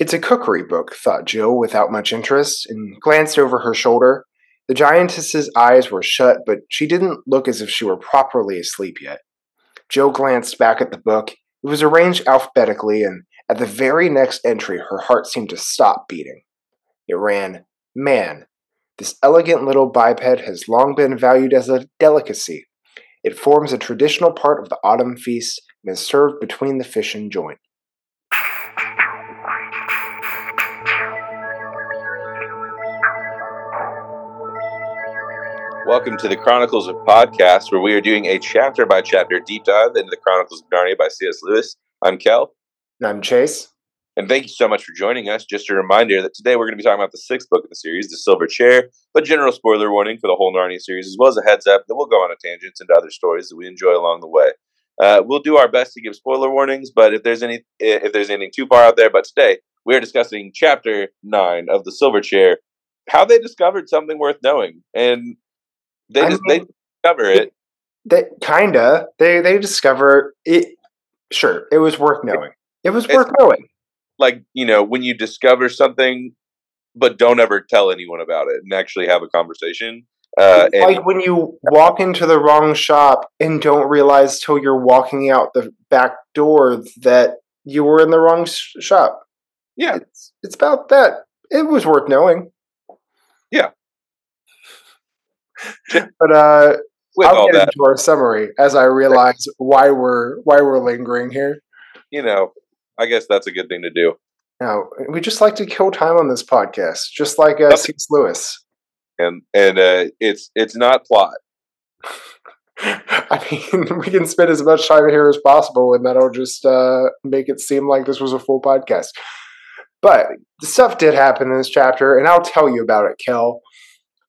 It's a cookery book, thought Jill without much interest, and glanced over her shoulder. The giantess's eyes were shut, but she didn't look as if she were properly asleep yet. Jill glanced back at the book. It was arranged alphabetically, and at the very next entry, her heart seemed to stop beating. It ran, Man, this elegant little biped has long been valued as a delicacy. It forms a traditional part of the autumn feast and is served between the fish and joint. Welcome to the Chronicles of Podcast, where we are doing a chapter by chapter deep dive into the Chronicles of Narnia by C.S. Lewis. I'm Kel. And I'm Chase. And thank you so much for joining us. Just a reminder that today we're going to be talking about the sixth book of the series, The Silver Chair, but general spoiler warning for the whole Narnia series, as well as a heads up that we'll go on a tangents into other stories that we enjoy along the way. Uh, we'll do our best to give spoiler warnings, but if there's any if there's anything too far out there, but today we are discussing chapter nine of the Silver Chair, how they discovered something worth knowing, and they just mean, they discover it. They kinda they they discover it. Sure, it was worth knowing. It was worth knowing. Like you know when you discover something, but don't ever tell anyone about it and actually have a conversation. Uh, like when you walk into the wrong shop and don't realize till you're walking out the back door that you were in the wrong sh- shop. Yeah, it's, it's about that. It was worth knowing. Yeah, but uh, With I'll get that. into our summary as I realize why we're why we're lingering here. You know, I guess that's a good thing to do. Now we just like to kill time on this podcast, just like uh, C.S. Lewis. And and uh, it's it's not plot. I mean, we can spend as much time here as possible, and that'll just uh, make it seem like this was a full podcast. But the stuff did happen in this chapter, and I'll tell you about it, Kel.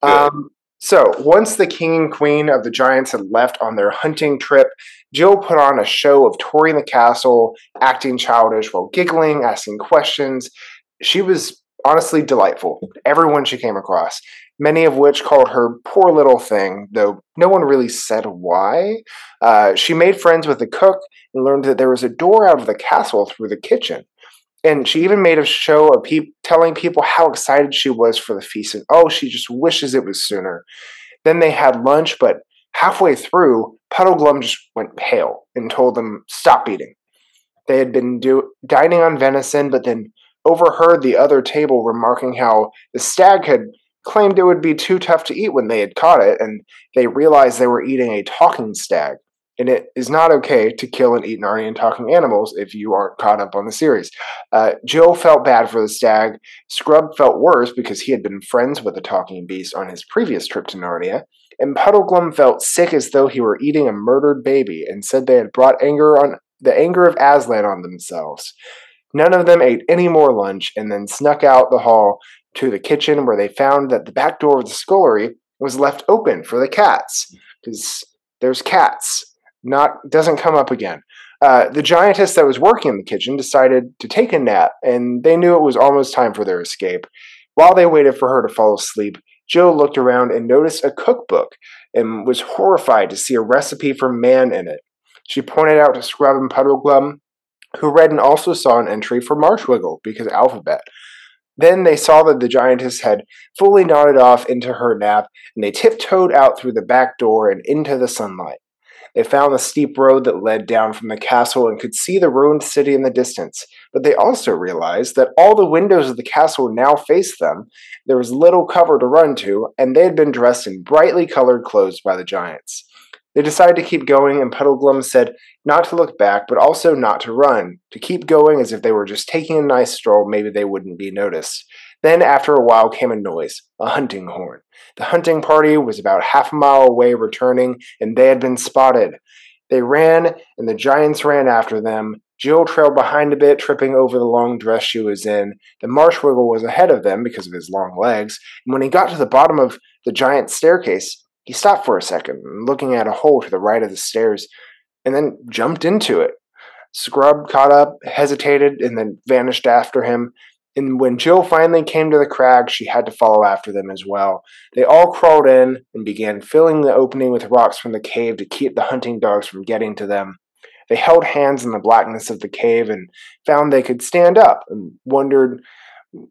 Um, so, once the king and queen of the giants had left on their hunting trip, Jill put on a show of touring the castle, acting childish while giggling, asking questions. She was honestly delightful, everyone she came across, many of which called her poor little thing, though no one really said why. Uh, she made friends with the cook and learned that there was a door out of the castle through the kitchen. And she even made a show of pe- telling people how excited she was for the feast and oh, she just wishes it was sooner. Then they had lunch, but halfway through, puddle Puddleglum just went pale and told them stop eating. They had been do- dining on venison, but then overheard the other table remarking how the stag had claimed it would be too tough to eat when they had caught it, and they realized they were eating a talking stag and it is not okay to kill and eat Narnian talking animals if you aren't caught up on the series. Uh, Jill felt bad for the stag. Scrub felt worse because he had been friends with the talking beast on his previous trip to Narnia. And Puddleglum felt sick as though he were eating a murdered baby and said they had brought anger on the anger of Aslan on themselves. None of them ate any more lunch and then snuck out the hall to the kitchen where they found that the back door of the scullery was left open for the cats because there's cats not doesn't come up again. Uh, the giantess that was working in the kitchen decided to take a nap, and they knew it was almost time for their escape. While they waited for her to fall asleep, Jill looked around and noticed a cookbook and was horrified to see a recipe for man in it. She pointed out to Scrub and Puddleglum, who read and also saw an entry for Marshwiggle because alphabet. Then they saw that the giantess had fully nodded off into her nap, and they tiptoed out through the back door and into the sunlight. They found the steep road that led down from the castle and could see the ruined city in the distance. But they also realized that all the windows of the castle now faced them. There was little cover to run to, and they had been dressed in brightly colored clothes by the giants. They decided to keep going, and Puddleglum said not to look back, but also not to run, to keep going as if they were just taking a nice stroll, maybe they wouldn't be noticed. Then, after a while, came a noise a hunting horn. The hunting party was about half a mile away returning, and they had been spotted. They ran, and the giants ran after them. Jill trailed behind a bit, tripping over the long dress she was in. The Marshwiggle was ahead of them because of his long legs, and when he got to the bottom of the giant staircase, he stopped for a second, looking at a hole to the right of the stairs, and then jumped into it. Scrub caught up, hesitated, and then vanished after him. And when Jill finally came to the crag, she had to follow after them as well. They all crawled in and began filling the opening with rocks from the cave to keep the hunting dogs from getting to them. They held hands in the blackness of the cave and found they could stand up and wondered,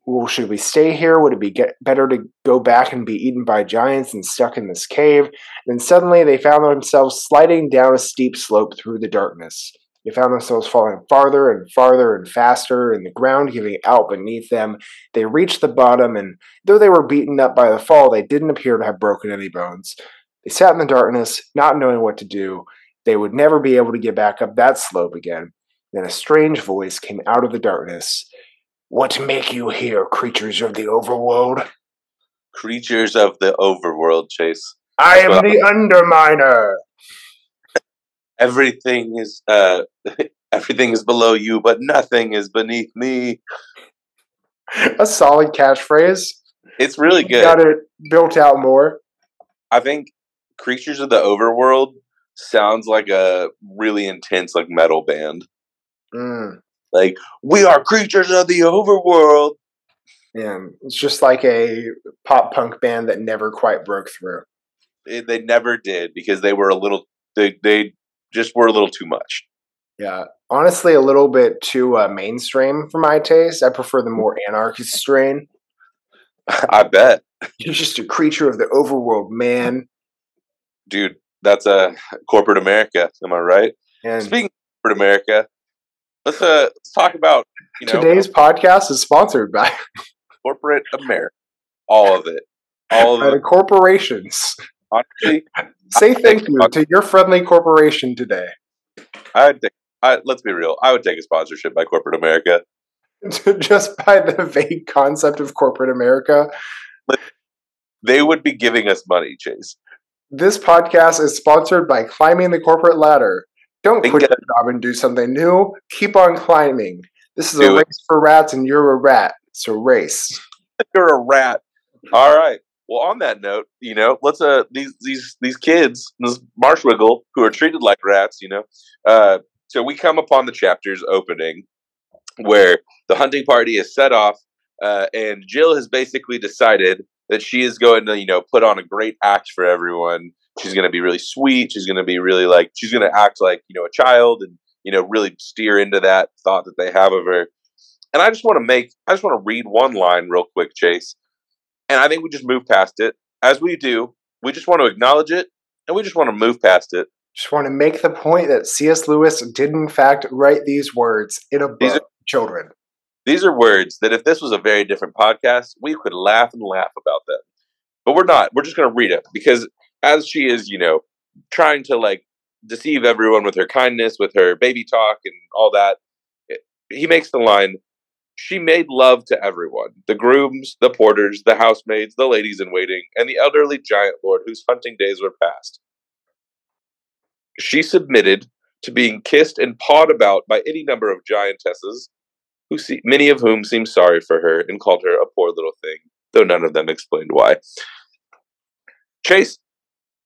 well, should we stay here? Would it be get better to go back and be eaten by giants and stuck in this cave? And then suddenly they found themselves sliding down a steep slope through the darkness. They found themselves falling farther and farther and faster, and the ground giving out beneath them. They reached the bottom, and though they were beaten up by the fall, they didn't appear to have broken any bones. They sat in the darkness, not knowing what to do. They would never be able to get back up that slope again. Then a strange voice came out of the darkness. What make you here, creatures of the overworld? Creatures of the overworld, Chase. I am the Underminer. Everything is uh everything is below you, but nothing is beneath me. A solid catchphrase. It's really good. Got it built out more. I think Creatures of the Overworld sounds like a really intense like metal band. Mm. Like we are creatures of the overworld. Yeah, it's just like a pop punk band that never quite broke through. It, they never did because they were a little they they just were a little too much. Yeah, honestly, a little bit too uh, mainstream for my taste. I prefer the more anarchist strain. I bet. You're just a creature of the overworld, man. Dude, that's a uh, corporate America. Am I right? And Speaking of corporate America, let's uh let's talk about you know today's podcast is sponsored by corporate America. All of it. All of the corporations. Honestly, Say thank you to your friendly corporation today. I would take, I, let's be real. I would take a sponsorship by corporate America. just by the vague concept of corporate America. They would be giving us money, Chase. This podcast is sponsored by Climbing the Corporate Ladder. Don't quit your job and do something new. Keep on climbing. This is Do a it. race for rats, and you're a rat. It's a race. You're a rat. All right. Well, on that note, you know, let's uh these these these kids, this Marshwiggle, who are treated like rats, you know. Uh, so we come upon the chapter's opening where the hunting party is set off, uh, and Jill has basically decided that she is going to, you know, put on a great act for everyone. She's going to be really sweet. She's going to be really like she's going to act like you know a child, and you know, really steer into that thought that they have of her. And I just want to make, I just want to read one line real quick, Chase. And I think we just move past it. As we do, we just want to acknowledge it and we just want to move past it. Just want to make the point that C.S. Lewis did, in fact, write these words in a book. These are- children. These are words that if this was a very different podcast, we could laugh and laugh about them. But we're not. We're just going to read it because as she is, you know, trying to like deceive everyone with her kindness, with her baby talk and all that, it- he makes the line, she made love to everyone the grooms, the porters, the housemaids, the ladies in waiting, and the elderly giant lord whose hunting days were past. She submitted to being kissed and pawed about by any number of giantesses, who see, many of whom seemed sorry for her and called her a poor little thing, though none of them explained why. Chase,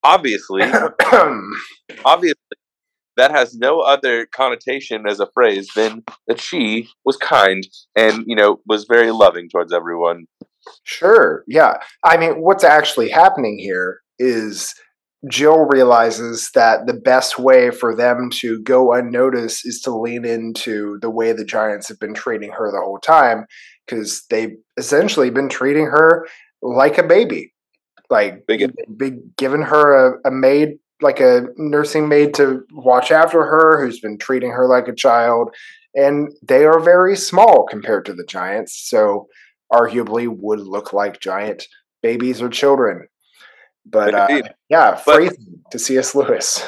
obviously, obviously, that has no other connotation as a phrase than that she was kind and you know was very loving towards everyone. Sure. Yeah. I mean, what's actually happening here is Jill realizes that the best way for them to go unnoticed is to lean into the way the Giants have been treating her the whole time because they've essentially been treating her like a baby. Like, Big- big, giving her a, a maid, like a nursing maid to watch after her, who's been treating her like a child. And they are very small compared to the Giants. So, arguably would look like giant babies or children. But uh, yeah, But- to C.S. Lewis.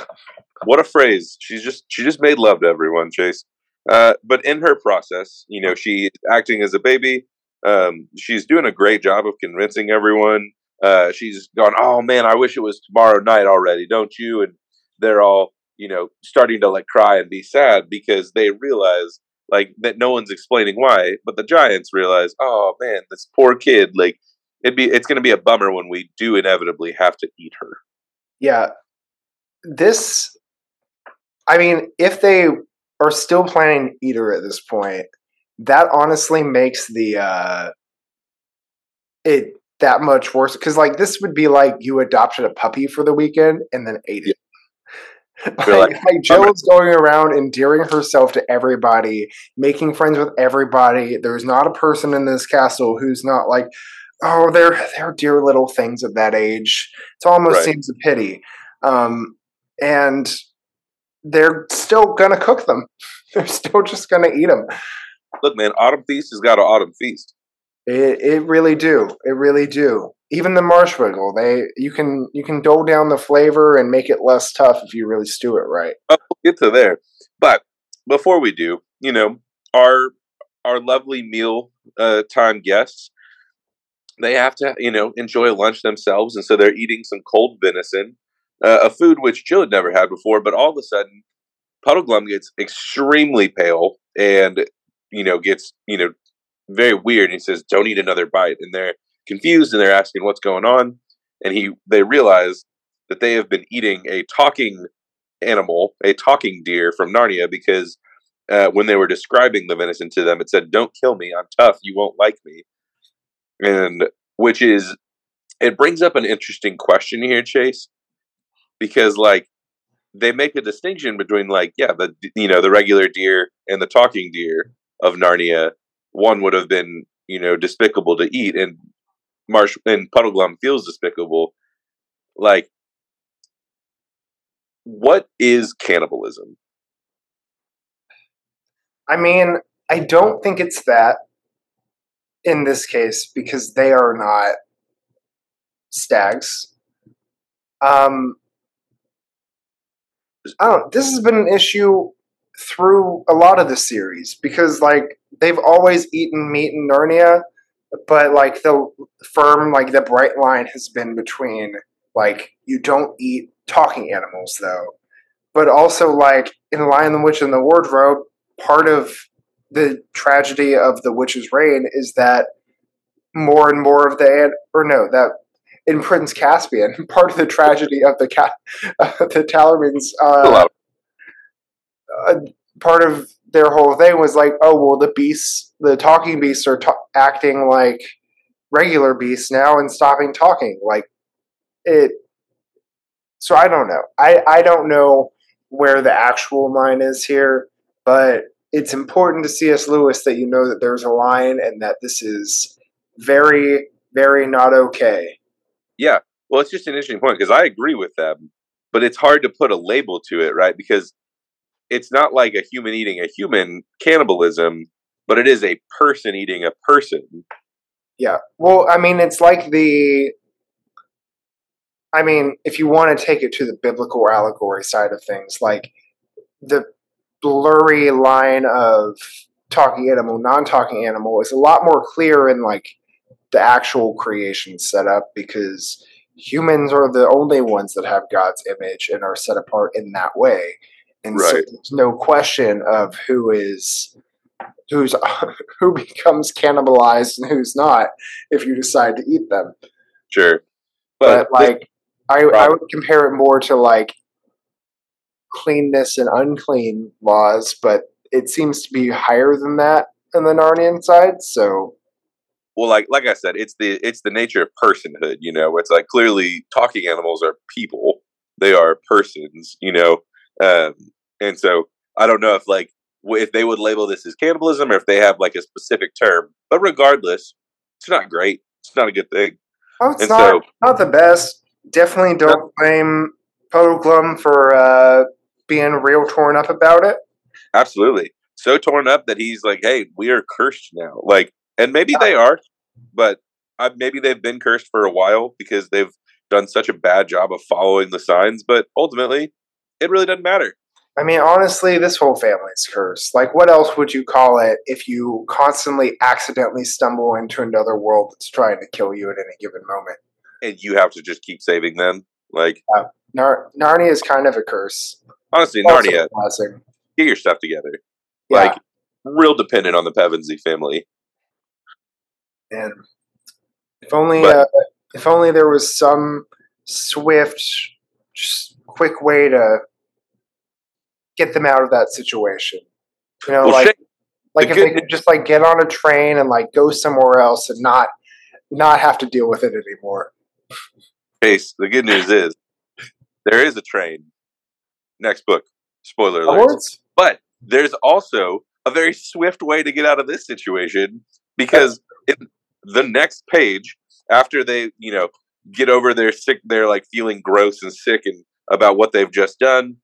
What a phrase! She's just she just made love to everyone, Chase. Uh, but in her process, you know, she's acting as a baby. Um, she's doing a great job of convincing everyone. Uh, she's gone, oh man, I wish it was tomorrow night already, don't you? And they're all, you know, starting to like cry and be sad because they realize like that no one's explaining why, but the giants realize, oh man, this poor kid, like it'd be it's gonna be a bummer when we do inevitably have to eat her. Yeah, this. I mean, if they are still planning to eat her at this point, that honestly makes the uh, it that much worse. Because like this would be like you adopted a puppy for the weekend and then ate it. Like, like, like Jill is going around endearing herself to everybody, making friends with everybody. There's not a person in this castle who's not like, oh, they're they're dear little things of that age. It almost right. seems a pity. Um, and they're still gonna cook them. They're still just gonna eat them. Look, man, autumn feast has got an autumn feast. It it really do. It really do. Even the marshmallow, they you can you can dole down the flavor and make it less tough if you really stew it right. Oh, we'll get to there, but before we do, you know, our our lovely meal uh, time guests, they have to you know enjoy lunch themselves, and so they're eating some cold venison uh, a food which Jill had never had before. But all of a sudden, Puddleglum gets extremely pale and you know gets you know very weird. he says, "Don't eat another bite." And they're confused and they're asking what's going on. And he they realize that they have been eating a talking animal, a talking deer from Narnia, because uh, when they were describing the venison to them, it said, "Don't kill me. I'm tough. You won't like me." And which is it brings up an interesting question here, Chase, because like they make a distinction between like yeah the you know the regular deer and the talking deer of Narnia. One would have been you know despicable to eat, and Marsh and Puddle Puddleglum feels despicable. Like, what is cannibalism? I mean, I don't think it's that in this case because they are not stags. Um, I don't. This has been an issue through a lot of the series because like they've always eaten meat in Narnia, but like the firm like the bright line has been between like you don't eat talking animals though, but also like in Lion the Witch and the Wardrobe, part of the tragedy of the witch's reign is that more and more of the or no that in Prince Caspian. Part of the tragedy of the cat, the Telmarines, uh, uh, part of their whole thing was like, oh well, the beasts, the talking beasts, are acting like regular beasts now and stopping talking. Like it. So I don't know. I I don't know where the actual line is here, but it's important to C.S. Lewis that you know that there's a line and that this is very, very not okay. Yeah. Well, it's just an interesting point because I agree with them, but it's hard to put a label to it, right? Because it's not like a human eating a human cannibalism, but it is a person eating a person. Yeah. Well, I mean, it's like the. I mean, if you want to take it to the biblical allegory side of things, like the blurry line of talking animal, non talking animal is a lot more clear in like the actual creation setup because humans are the only ones that have God's image and are set apart in that way. And right. so there's no question of who is who's who becomes cannibalized and who's not if you decide to eat them. Sure. But, but like I, I would compare it more to like cleanness and unclean laws, but it seems to be higher than that in the Narnian side. So well like like i said it's the it's the nature of personhood you know it's like clearly talking animals are people they are persons you know um, and so i don't know if like if they would label this as cannibalism or if they have like a specific term but regardless it's not great. It's not a good thing. Oh it's and not so, not the best. Definitely don't blame Puddleglum for uh, being real torn up about it. Absolutely. So torn up that he's like hey we are cursed now. Like and maybe they are, but uh, maybe they've been cursed for a while because they've done such a bad job of following the signs. But ultimately, it really doesn't matter. I mean, honestly, this whole family's cursed. Like, what else would you call it if you constantly accidentally stumble into another world that's trying to kill you at any given moment? And you have to just keep saving them? Like, yeah. Nar- Narnia is kind of a curse. Honestly, Narnia, get your stuff together. Yeah. Like, real dependent on the Pevensie family. And if only, but, uh, if only there was some swift, just quick way to get them out of that situation. You know, well, like shit. like if they could just like get on a train and like go somewhere else and not not have to deal with it anymore. Case, the good news is there is a train next book. Spoiler alert. But there's also a very swift way to get out of this situation because in the next page, after they, you know, get over their sick, they're like feeling gross and sick and about what they've just done.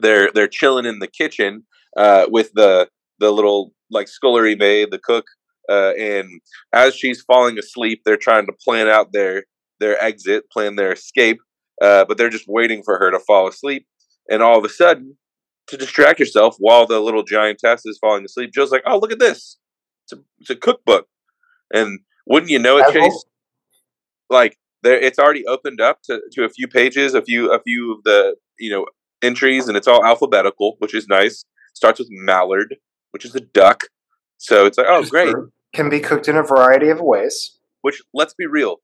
They're they're chilling in the kitchen uh, with the the little like scullery maid, the cook, uh, and as she's falling asleep, they're trying to plan out their their exit, plan their escape, uh, but they're just waiting for her to fall asleep. And all of a sudden, to distract yourself while the little giantess is falling asleep, Joe's like, "Oh, look at this! It's a, it's a cookbook." And wouldn't you know it, Chase? Like there, it's already opened up to, to a few pages, a few a few of the you know entries, and it's all alphabetical, which is nice. Starts with mallard, which is a duck. So it's like, oh, great. Can be cooked in a variety of ways. Which, let's be real,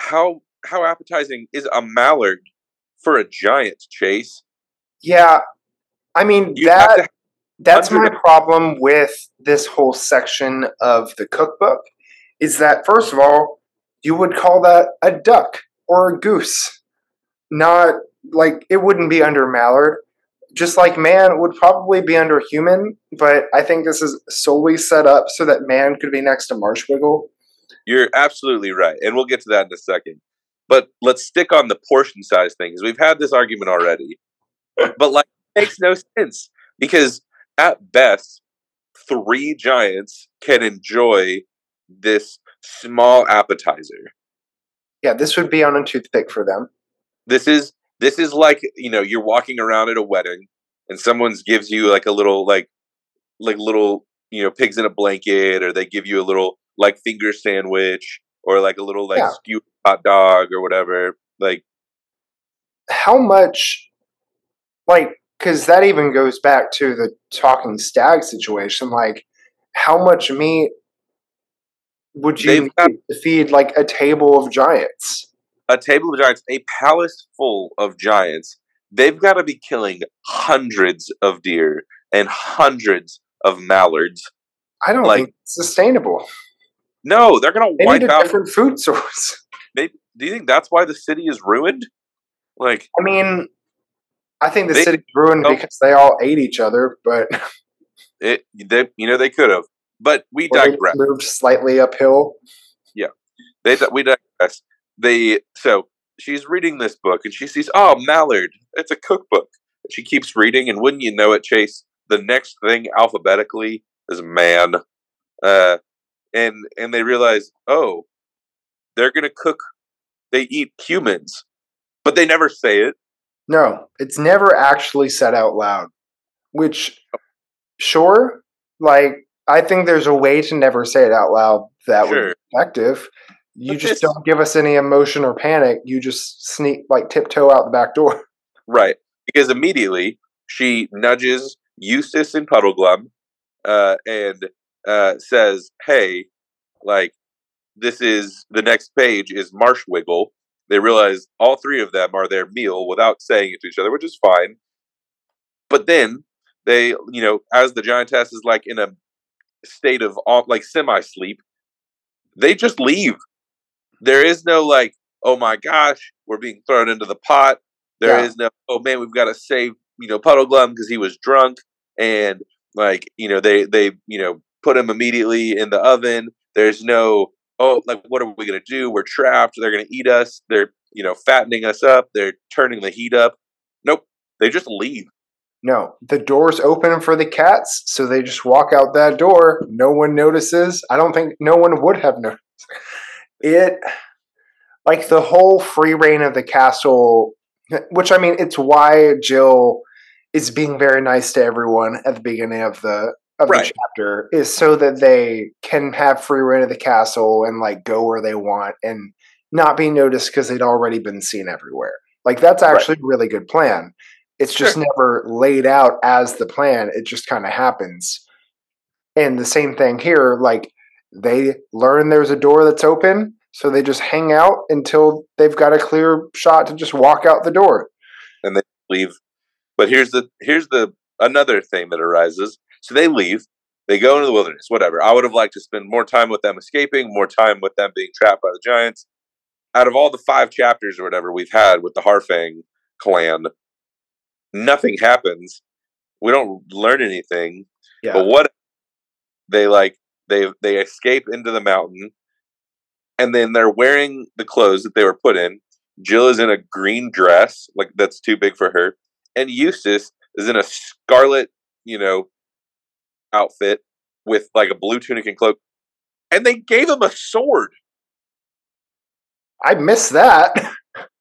how how appetizing is a mallard for a giant chase? Yeah, I mean you that that's my problem with this whole section of the cookbook. Is that first of all, you would call that a duck or a goose, not like it wouldn't be under mallard just like man would probably be under human, but I think this is solely set up so that man could be next to Marshwiggle. You're absolutely right, and we'll get to that in a second. But let's stick on the portion size thing because we've had this argument already. but like, it makes no sense because at best, three giants can enjoy this small appetizer. Yeah, this would be on a toothpick for them. This is this is like you know you're walking around at a wedding and someone's gives you like a little like like little you know pigs in a blanket or they give you a little like finger sandwich or like a little like yeah. hot dog or whatever like how much like because that even goes back to the talking stag situation like how much meat would you got, feed like a table of giants a table of giants, a palace full of giants, they've got to be killing hundreds of deer and hundreds of mallards. I don't like, think it's sustainable. No, they're going to wipe out different food source. They, do you think that's why the city is ruined? Like, I mean, I think the they, city's ruined oh, because they all ate each other. But it, they, you know, they could have. But we digress. Moved slightly uphill. Yeah, they we digress they so she's reading this book and she sees oh mallard it's a cookbook. She keeps reading and wouldn't you know it chase the next thing alphabetically is man. Uh and and they realize oh they're gonna cook they eat humans. But they never say it. No it's never actually said out loud which sure like i think there's a way to never say it out loud that sure. would be effective you but just don't give us any emotion or panic. You just sneak like tiptoe out the back door. Right. Because immediately she nudges Eustace and Puddleglum uh, and uh, says, Hey, like, this is the next page is Marshwiggle. They realize all three of them are their meal without saying it to each other, which is fine. But then they, you know, as the giantess is like in a state of like semi sleep, they just leave there is no like, oh my gosh, we're being thrown into the pot. There yeah. is no, oh man, we've got to save, you know, Puddleglum because he was drunk, and like, you know, they they you know put him immediately in the oven. There's no, oh, like, what are we gonna do? We're trapped. They're gonna eat us. They're you know fattening us up. They're turning the heat up. Nope, they just leave. No, the door's open for the cats, so they just walk out that door. No one notices. I don't think no one would have noticed it like the whole free reign of the castle which i mean it's why jill is being very nice to everyone at the beginning of the of right. the chapter is so that they can have free reign of the castle and like go where they want and not be noticed because they'd already been seen everywhere like that's actually right. a really good plan it's just sure. never laid out as the plan it just kind of happens and the same thing here like they learn there's a door that's open, so they just hang out until they've got a clear shot to just walk out the door. And they leave. But here's the here's the another thing that arises. So they leave, they go into the wilderness, whatever. I would have liked to spend more time with them escaping, more time with them being trapped by the giants. Out of all the five chapters or whatever we've had with the Harfang clan, nothing happens. We don't learn anything. Yeah. But what they like they they escape into the mountain and then they're wearing the clothes that they were put in. Jill is in a green dress, like that's too big for her. And Eustace is in a scarlet, you know, outfit with like a blue tunic and cloak. And they gave him a sword. I missed that.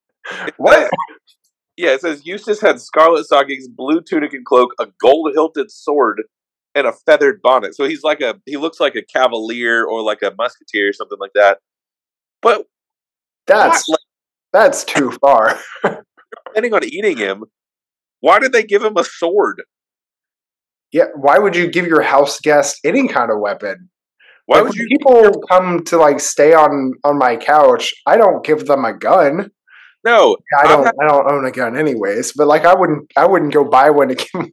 what? Yeah, it says Eustace had scarlet stockings, blue tunic and cloak, a gold hilted sword, and a feathered bonnet. So he's like a he looks like a cavalier or like a musketeer or something like that. But That's why- that's too far. planning on eating him, why did they give him a sword? Yeah, why would you give your house guest any kind of weapon? Why Like, would you? people come to like stay on on my couch? I don't give them a gun. No, I don't. not- I don't own a gun anyways. But like, I wouldn't. I wouldn't go buy one to give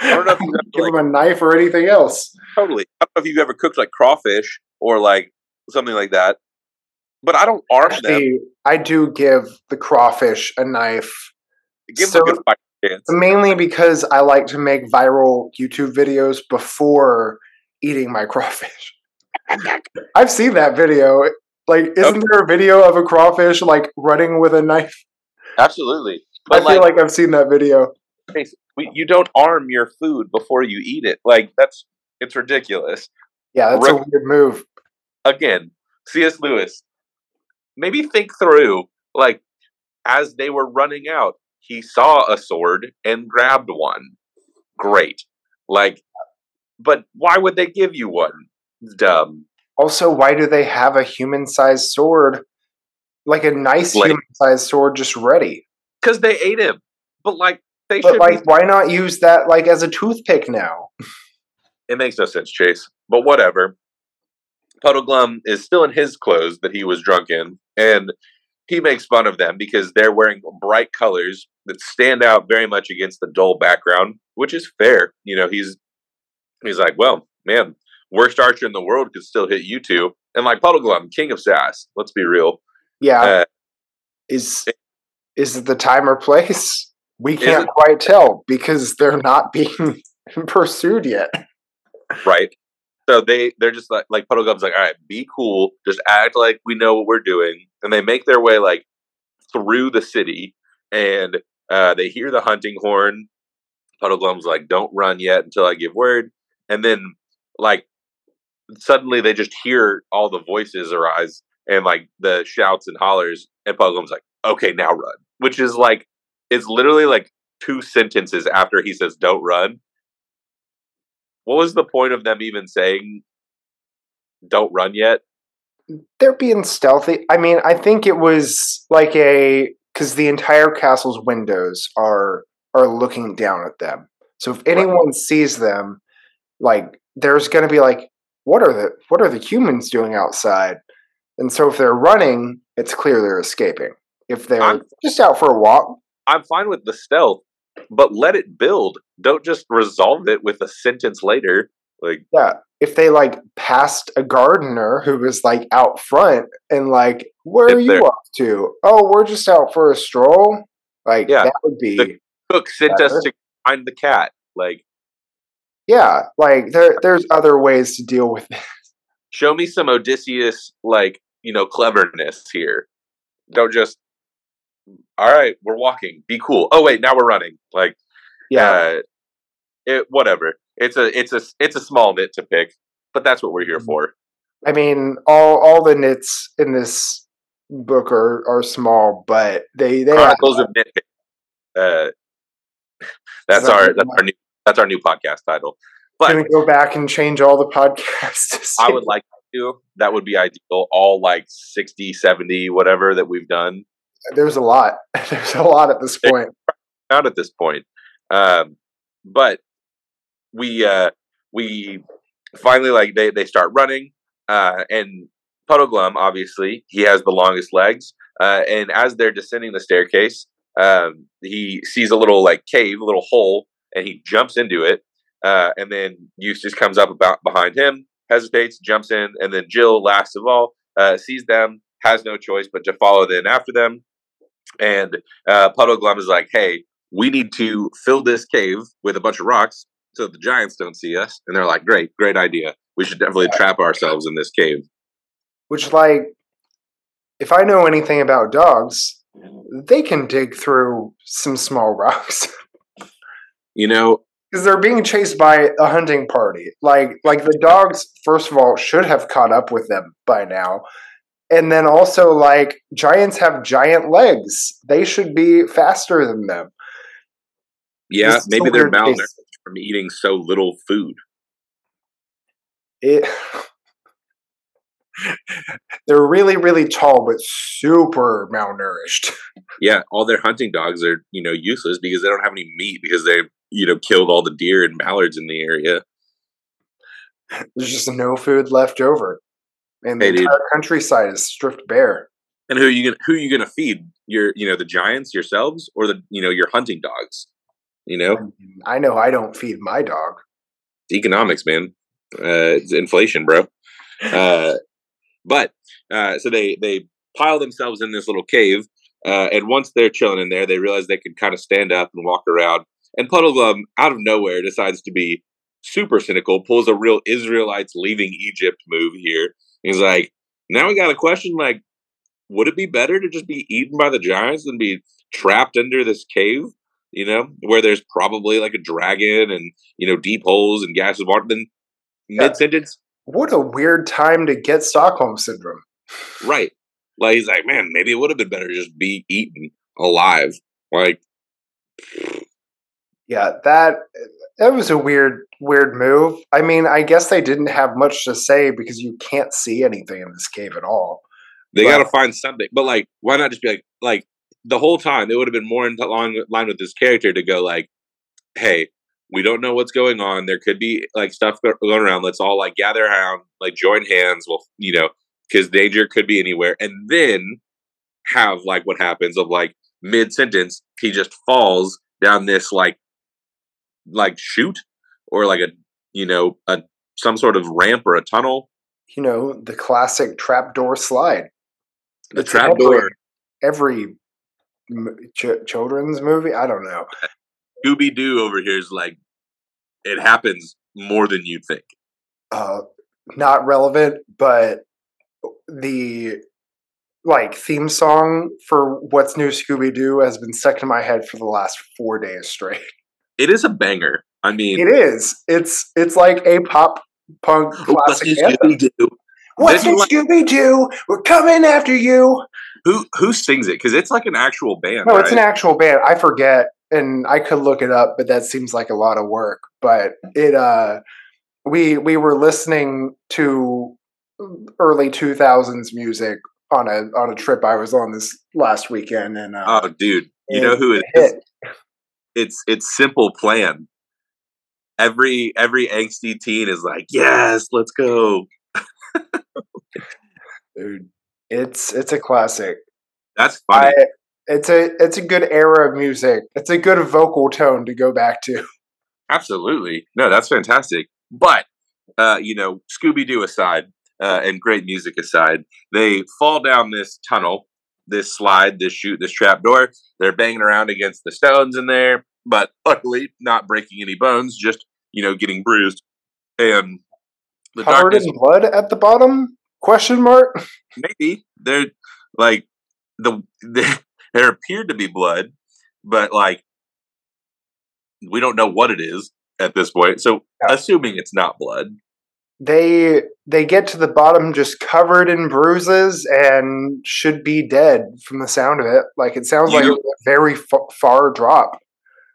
I don't know if you give like, them a knife or anything else. totally. I don't know if you've ever cooked like crawfish or like something like that. But I don't arm them. I do give the crawfish a knife Give so- them a chance. mainly because I like to make viral YouTube videos before eating my crawfish. I've seen that video. Like, isn't Okay. there a video of a crawfish like running with a knife? Absolutely. I feel like, like I've seen that video. We, you don't arm your food before you eat it. Like that's it's ridiculous. Yeah, that's a Right. weird move. Again, C.S. Lewis. Maybe think through like as they were running out, he saw a sword and grabbed one. Great. Like, but why would they give you one? It's dumb. Also, why do they have a human-sized sword, like a nice Like- human-sized sword, just ready? Because they ate him. But like they But should like, be why not use that like as a toothpick now? it makes no sense, Chase. But whatever. Puddleglum is still in his clothes that he was drunk in, and he makes fun of them because they're wearing bright colors that stand out very much against the dull background, which is fair. You know, he's he's like, well, man, worst archer in the world could still hit you two, and like Puddleglum, king of sass. Let's be real. Yeah, Uh, is is it the time or place? We can't it- quite tell because they're not being pursued yet. right? So they they're just like like Puddleglum's like, all right, be cool, just act like we know what we're doing, and they make their way like through the city, and uh, they hear the hunting horn. Puddleglum's like, don't run yet until I give word, and then like suddenly they just hear all the voices arise and like the shouts and hollers, and Puddleglum's like, okay, now run, which is like it's literally like two sentences after he says don't run what was the point of them even saying don't run yet They're being stealthy. I mean, I think it was like a because the entire castle's windows are are looking down at them. So if anyone sees them, like there's going to be like, what are the what are the humans doing outside? And so if they're running, it's clear they're escaping. If they're I'm- just out for a walk, i'm fine with the stealth but let it build don't just resolve it with a sentence later like Yeah, if they like passed a gardener who was like out front and like, where are you off to? Oh, we're just out for a stroll. Like Yeah, that would be the- cook sent us to find the cat like yeah. Like there, there's other ways to deal with it. show me some odysseus like you know cleverness here don't just all right we're walking be cool oh wait now we're running like Yeah, uh, it whatever it's a it's a it's a small nit to pick but that's what we're here Mhm. for I mean, all all the nits in this book are are small, but they they Chronicles of Nitpick. Uh, that's that our that's our new that's our new podcast title. But gonna go back and change all the podcasts. I would like to. That would be ideal. All like 60, 70, whatever that we've done There's a lot. There's a lot at this point. out at this point. Um, but we uh, we finally like they they start running, uh, and Puddleglum obviously he has the longest legs, uh, and as they're descending the staircase, um, he sees a little like cave, a little hole, and he jumps into it. Uh, and then Eustace comes up about behind him, hesitates, jumps in, and then Jill, last of all, uh, sees them, has no choice but to follow then after them. And uh, Puddleglum is like, "Hey, we need to fill this cave with a bunch of rocks so the giants don't see us. And they're like, great, great idea. We should definitely trap ourselves in this cave. Which, like, if I know anything about dogs, they can dig through some small rocks. You know, because they're being chased by a hunting party. Like like the dogs, first of all, should have caught up with them by now. And then also like giants have giant legs. They should be faster than them. yeah, maybe they're malnourished from eating so little food. It They're really, really tall, but super malnourished. Yeah, all their hunting dogs are, you know, useless because they don't have any meat because they, you know, killed all the deer and mallards in the area. There's just no food left over. And the Hey, dude. entire countryside is stripped bare. And who are you gonna who are you gonna feed? Your you know, the giants yourselves or the you know, your hunting dogs? You know? I know I don't feed my dog. It's economics, man. Uh it's inflation, bro. Uh but uh so they they pile themselves in this little cave, uh, and once they're chilling in there, they realize they can kind of stand up and walk around. And Puddleglum, out of nowhere, decides to be super cynical, pulls a real Israelites leaving Egypt move here. He's like, now we got a question like, would it be better to just be eaten by the giants than be trapped under this cave? You know, where there's probably like a dragon and you know deep holes and gases of water. Then mid sentence, What a weird time to get Stockholm syndrome. right? Like he's like, man, maybe it would have been better to just be eaten alive. Like, Yeah, that that was a weird weird move. I mean, I guess they didn't have much to say because you can't see anything in this cave at all. They got to find something. But like, why not just be like, like the whole time? It would have been more in line, line with this character to go like, hey, we don't know what's going on. There could be like stuff going around. Let's all like gather around, like join hands. Well, you know, because danger could be anywhere. And then have like what happens of like mid sentence, he just falls down this like, like chute or like a you know a some sort of ramp or a tunnel. You know, the classic trapdoor slide. The It's trap every- door. Every m- ch- children's movie, I don't know. Scooby Doo over here is like, it happens more than you'd think. Uh, not relevant, but the like theme song for what's new Scooby Doo has been stuck in my head for the last four days straight. It is a banger. I mean, It is. It's it's like a pop punk classic new anthem. Scooby-Doo? What's This like- Scooby Doo? We're coming after you. Who who sings it? Because it's like an actual band. No, it's an actual band. I forget, and I could look it up, but that seems like a lot of work. But it, uh, we we were listening to early two thousands music on a on a trip I was on this last weekend, and uh, Oh, dude, you know who it is? hit. It's it's Simple Plan. Every every angsty teen is like, yes, let's go. Dude, it's it's a classic. That's funny. I, it's a it's a good era of music. It's a good vocal tone to go back to. Absolutely. No, that's fantastic. But uh, you know, Scooby Doo aside, uh, and great music aside, they fall down this tunnel, this slide, this chute, this trap door. They're banging around against the stones in there, but luckily not breaking any bones, just you know, getting bruised. And the Covered in blood at the bottom? Question mark. maybe they're like the, the there appeared to be blood, but like we don't know what it is at this point. So Yeah. assuming it's not blood, they they get to the bottom just covered in bruises and should be dead from the sound of it. Like it sounds like You- a very fa- far drop.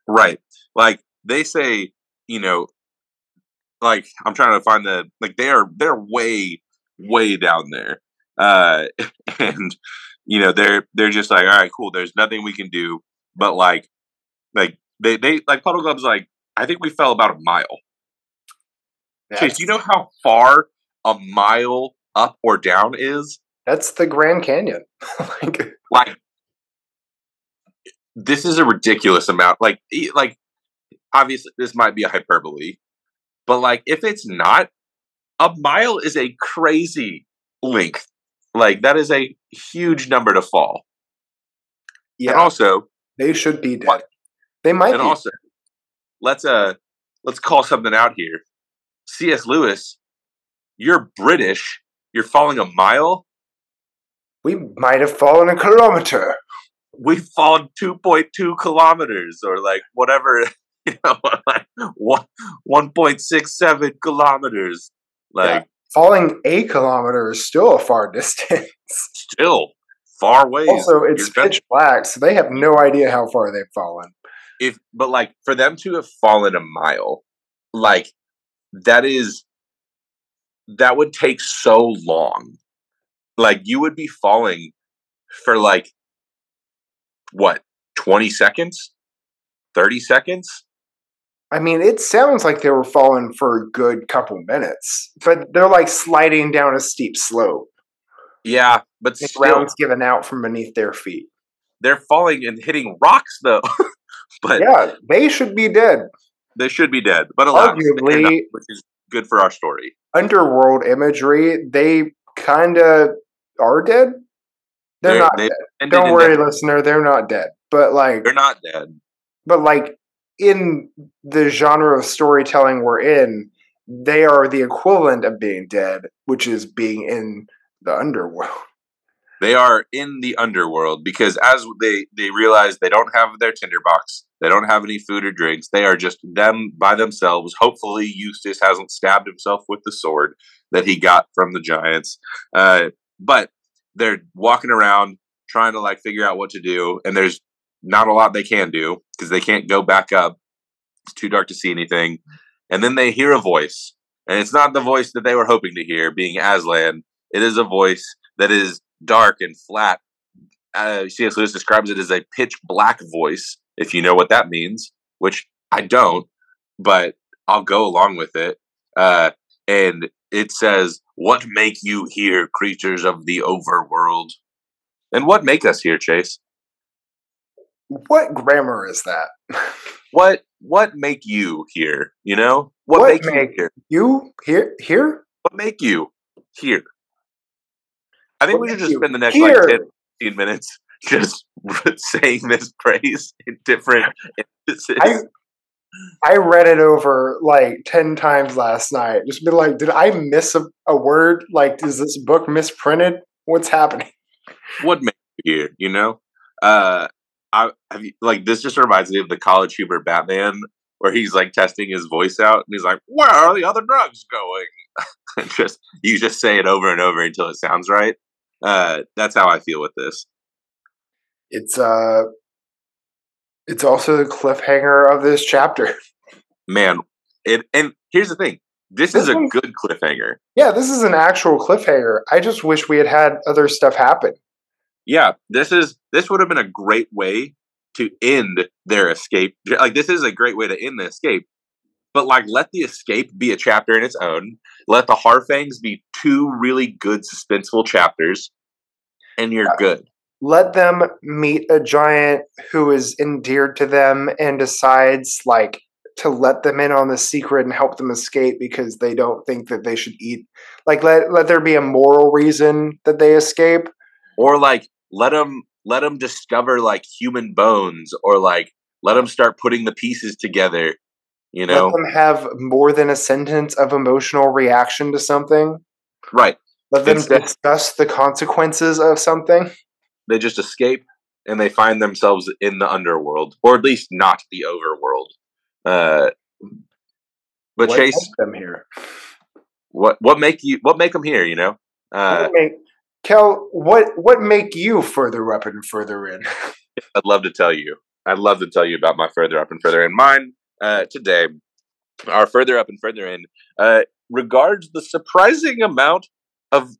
Right? Like they say, you know, like I'm trying to find the like they are they're way way down there, uh, and you know they're they're just like all right, cool. There's nothing we can do, but like like they they like Puddleglum's like I think we fell about a mile. Chase, do you know how far a mile up or down is? That's the Grand Canyon. like Like, this is a ridiculous amount. Like, like obviously this might be a hyperbole, but like if it's not, a mile is a crazy length. Like that is a huge number to fall. yeah, And also, they should be dead. What? They might and be. also, let's uh, let's call something out here. C.S. Lewis, you're British. You're falling a mile. we might have fallen a kilometer. We've fallen 2.2 kilometers, or like whatever, you know, like one 1.67 kilometers. Like Falling a kilometer is still a far distance. still far away also, it's You're pitch black, so they have no idea how far they've fallen. if but like for them to have fallen a mile like that is that would take so long like you would be falling for like what 20 seconds 30 seconds I mean, it sounds like they were falling for a good couple minutes, but they're like sliding down a steep slope. yeah but The still, ground's given out from beneath their feet. they're falling and hitting rocks though but Yeah, they should be dead. they should be dead but Arguably- not, which is good for our story Underworld imagery, they kind of are dead. They're, not they dead. Don't worry, listener, they're not dead. But like, they're not dead but like in the genre of storytelling we're in, they are the equivalent of being dead, which is being in the underworld. They are in the underworld because as they they realize they don't have their tinderbox, they don't have any food or drinks. They are just them by themselves. Hopefully, Eustace hasn't stabbed himself with the sword that he got from the giants. Uh, but they're walking around trying to like figure out what to do, and there's not a lot they can do because they can't go back up. It's too dark to see anything. And then they hear a voice, and it's not the voice that they were hoping to hear, being Aslan. It is a voice that is dark and flat. Uh, C.S. Lewis describes it as a pitch black voice, if you know what that means, which I don't, but I'll go along with it. Uh, and it says, What make you here, creatures of the overworld? And what make us here, Chase? What grammar is that? What what make you here? You know? What, What make, make- you here? You here? Here? What make you here? I think What we should just you spend the next here? like 10, 15 minutes just saying this phrase in different. I I read it over like ten times last night. Just be like, did I miss a, a word? Like, is this book misprinted? What's happening? what make you here? You know, uh, I have you, like this just reminds me of the CollegeHumor Batman, where he's like testing his voice out, and he's like, "Where are the other drugs going?" and just you just say it over and over until it sounds right. Uh, that's how I feel with this. It's uh, it's also the cliffhanger of this chapter. Man, it and here's the thing: this, This is a good cliffhanger. Yeah, this is an actual cliffhanger. I just wish we had had other stuff happen. Yeah, this is this would have been a great way to end their escape. Like this is a great way to end the escape. But like let the escape be a chapter in its own. Let the Harfangs be two really good suspenseful chapters and you're Yeah. good. Let them meet a giant who is endeared to them and decides like to let them in on the secret and help them escape because they don't think that they should eat. Like let let there be a moral reason that they escape. Or like let them let them discover like human bones or like let them start putting the pieces together, you know? Let them have more than a sentence of emotional reaction to something. right. Let them Instead- discuss the consequences of something. They just escape and they find themselves in the underworld or at least not the overworld. Uh but What Chase, them here. what what make you what make them here? You know, uh, what make, Kel, what what make you further up and further in? I'd love to tell you. I'd love to tell you about my further up and further in. Mine uh, today, our further up and further in, uh, regards the surprising amount of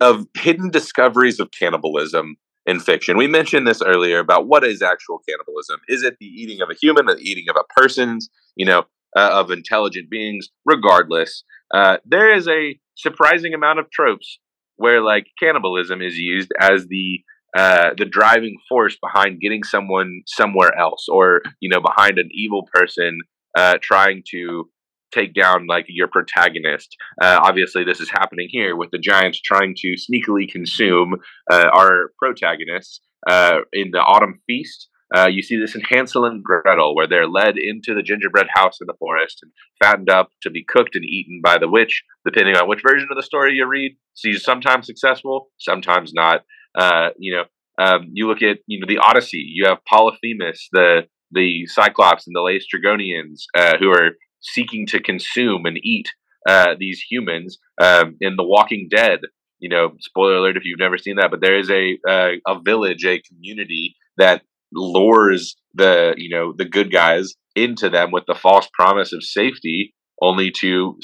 of hidden discoveries of cannibalism in fiction. We mentioned this earlier about what is actual cannibalism. Is it the eating of a human, the eating of a person's, you know, uh, of intelligent beings? Regardless, uh, there is a surprising amount of tropes where like cannibalism is used as the uh, the driving force behind getting someone somewhere else, or you know, behind an evil person uh, trying to take down like your protagonist. Uh, obviously, this is happening here with the giants trying to sneakily consume uh, our protagonists uh, in the autumn feast. Uh, you see this in Hansel and Gretel, where they're led into the gingerbread house in the forest and fattened up to be cooked and eaten by the witch, depending on which version of the story you read. She's sometimes successful, sometimes not. Uh, you know, um, you look at you know the Odyssey. You have Polyphemus, the the Cyclops, and the Laestrygonians, uh, who are seeking to consume and eat uh, these humans. Um, in The Walking Dead, you know, spoiler alert if you've never seen that, but there is a uh, a village, a community that lures the you know the good guys into them with the false promise of safety, only to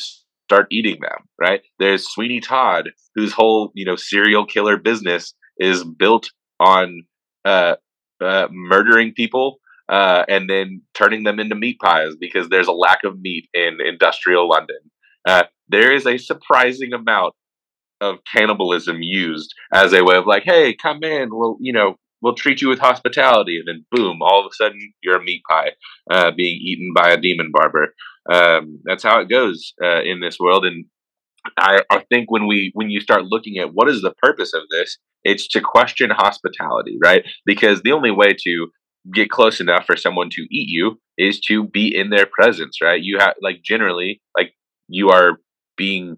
start eating them. Right? There's Sweeney Todd, whose whole you know serial killer business is built on uh, uh, murdering people uh, and then turning them into meat pies because there's a lack of meat in industrial London. Uh, there is a surprising amount of cannibalism used as a way of like, hey, come in, we'll you know we'll treat you with hospitality, and then boom, all of a sudden you're a meat pie uh, being eaten by a demon barber. Um, that's how it goes uh, in this world, and I, I think when we when you start looking at what is the purpose of this, it's to question hospitality, right? Because the only way to get close enough for someone to eat you is to be in their presence, right? You have like generally like you are being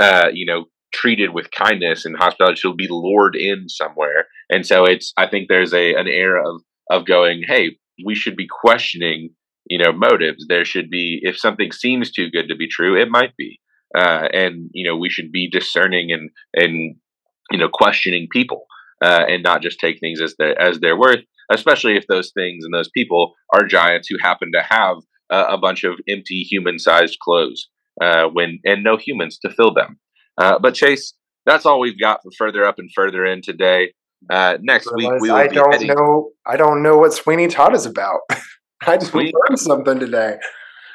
uh, you know, treated with kindness and hospitality, she'll be lured in somewhere. And so it's I think there's a an era of of going, hey, we should be questioning, you know, motives. There should be if something seems too good to be true, it might be. Uh, and you know, we should be discerning and and you know, questioning people uh, and not just take things as their as their worth. Especially if those things and those people are giants who happen to have uh, a bunch of empty human-sized clothes uh, when and no humans to fill them. Uh, but Chase, that's all we've got for further up and further in today. Uh, next week we will I don't heading- know. I don't know what Sweeney Todd is about. I just Sweeney- learned something today.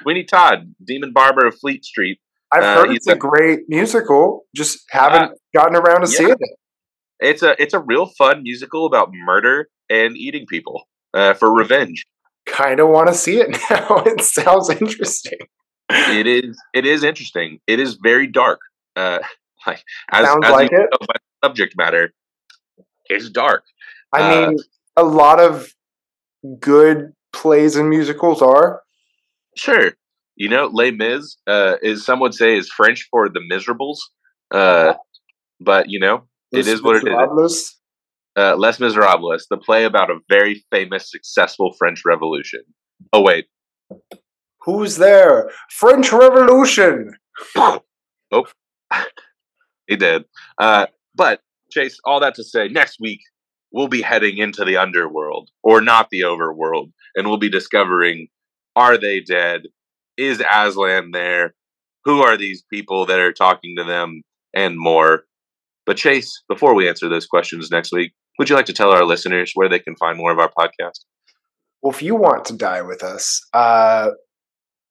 Winnie Todd, Demon Barber of Fleet Street. I've Uh, heard it's a a- great musical. Just haven't gotten around to yeah. seeing it. It's a it's a real fun musical about murder and eating people uh, for revenge. Kind of want to see it now. It sounds interesting. It is it is interesting. It is very dark. Uh, like as, Sounds as like it. subject matter, it's dark. I Uh, mean, a lot of good plays and musicals are. Sure, you know, Les Mis uh, is some would say is French for the miserables. Uh, but you know, It is what it is. Uh, Les Miserables, the play about a very famous, successful French Revolution. Oh wait, Who's there? French Revolution. Oh, he did. Uh, but Chase, all that to say, next week we'll be heading into the underworld, or not the overworld, and we'll be discovering: Are they dead? Is Aslan there? Who are these people that are talking to them, and more? But Chase, before we answer those questions next week, would you like to tell our listeners where they can find more of our podcast? Well, if you want to die with us, uh,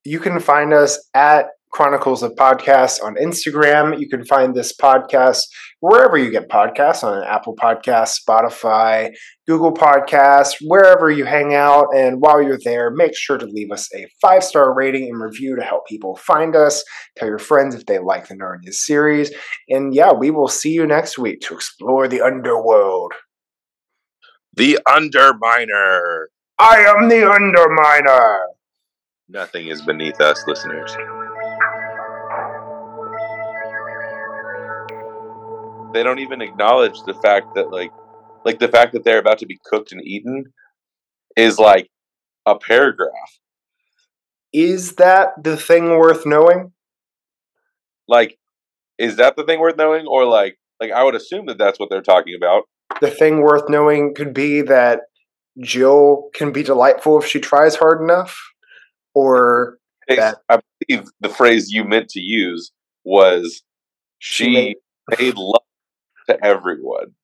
you can find us at Chronicles of Podcasts on Instagram. You can find this podcast wherever you get podcasts on Apple Podcasts, Spotify, Google Podcasts, wherever you hang out. And while you're there, make sure to leave us a five star rating and review to help people find us. Tell your friends if they like the Narnia series. And yeah, we will see you next week to explore the underworld. The Underminer. I am the Underminer. Nothing is beneath us, listeners. They don't even acknowledge the fact that, like, like the fact that they're about to be cooked and eaten is like a paragraph. Is that the thing worth knowing? Like, is that the thing worth knowing, or like, like I would assume that that's what they're talking about. The thing worth knowing could be that Jill can be delightful if she tries hard enough, or That- I believe the phrase you meant to use was She made love to everyone.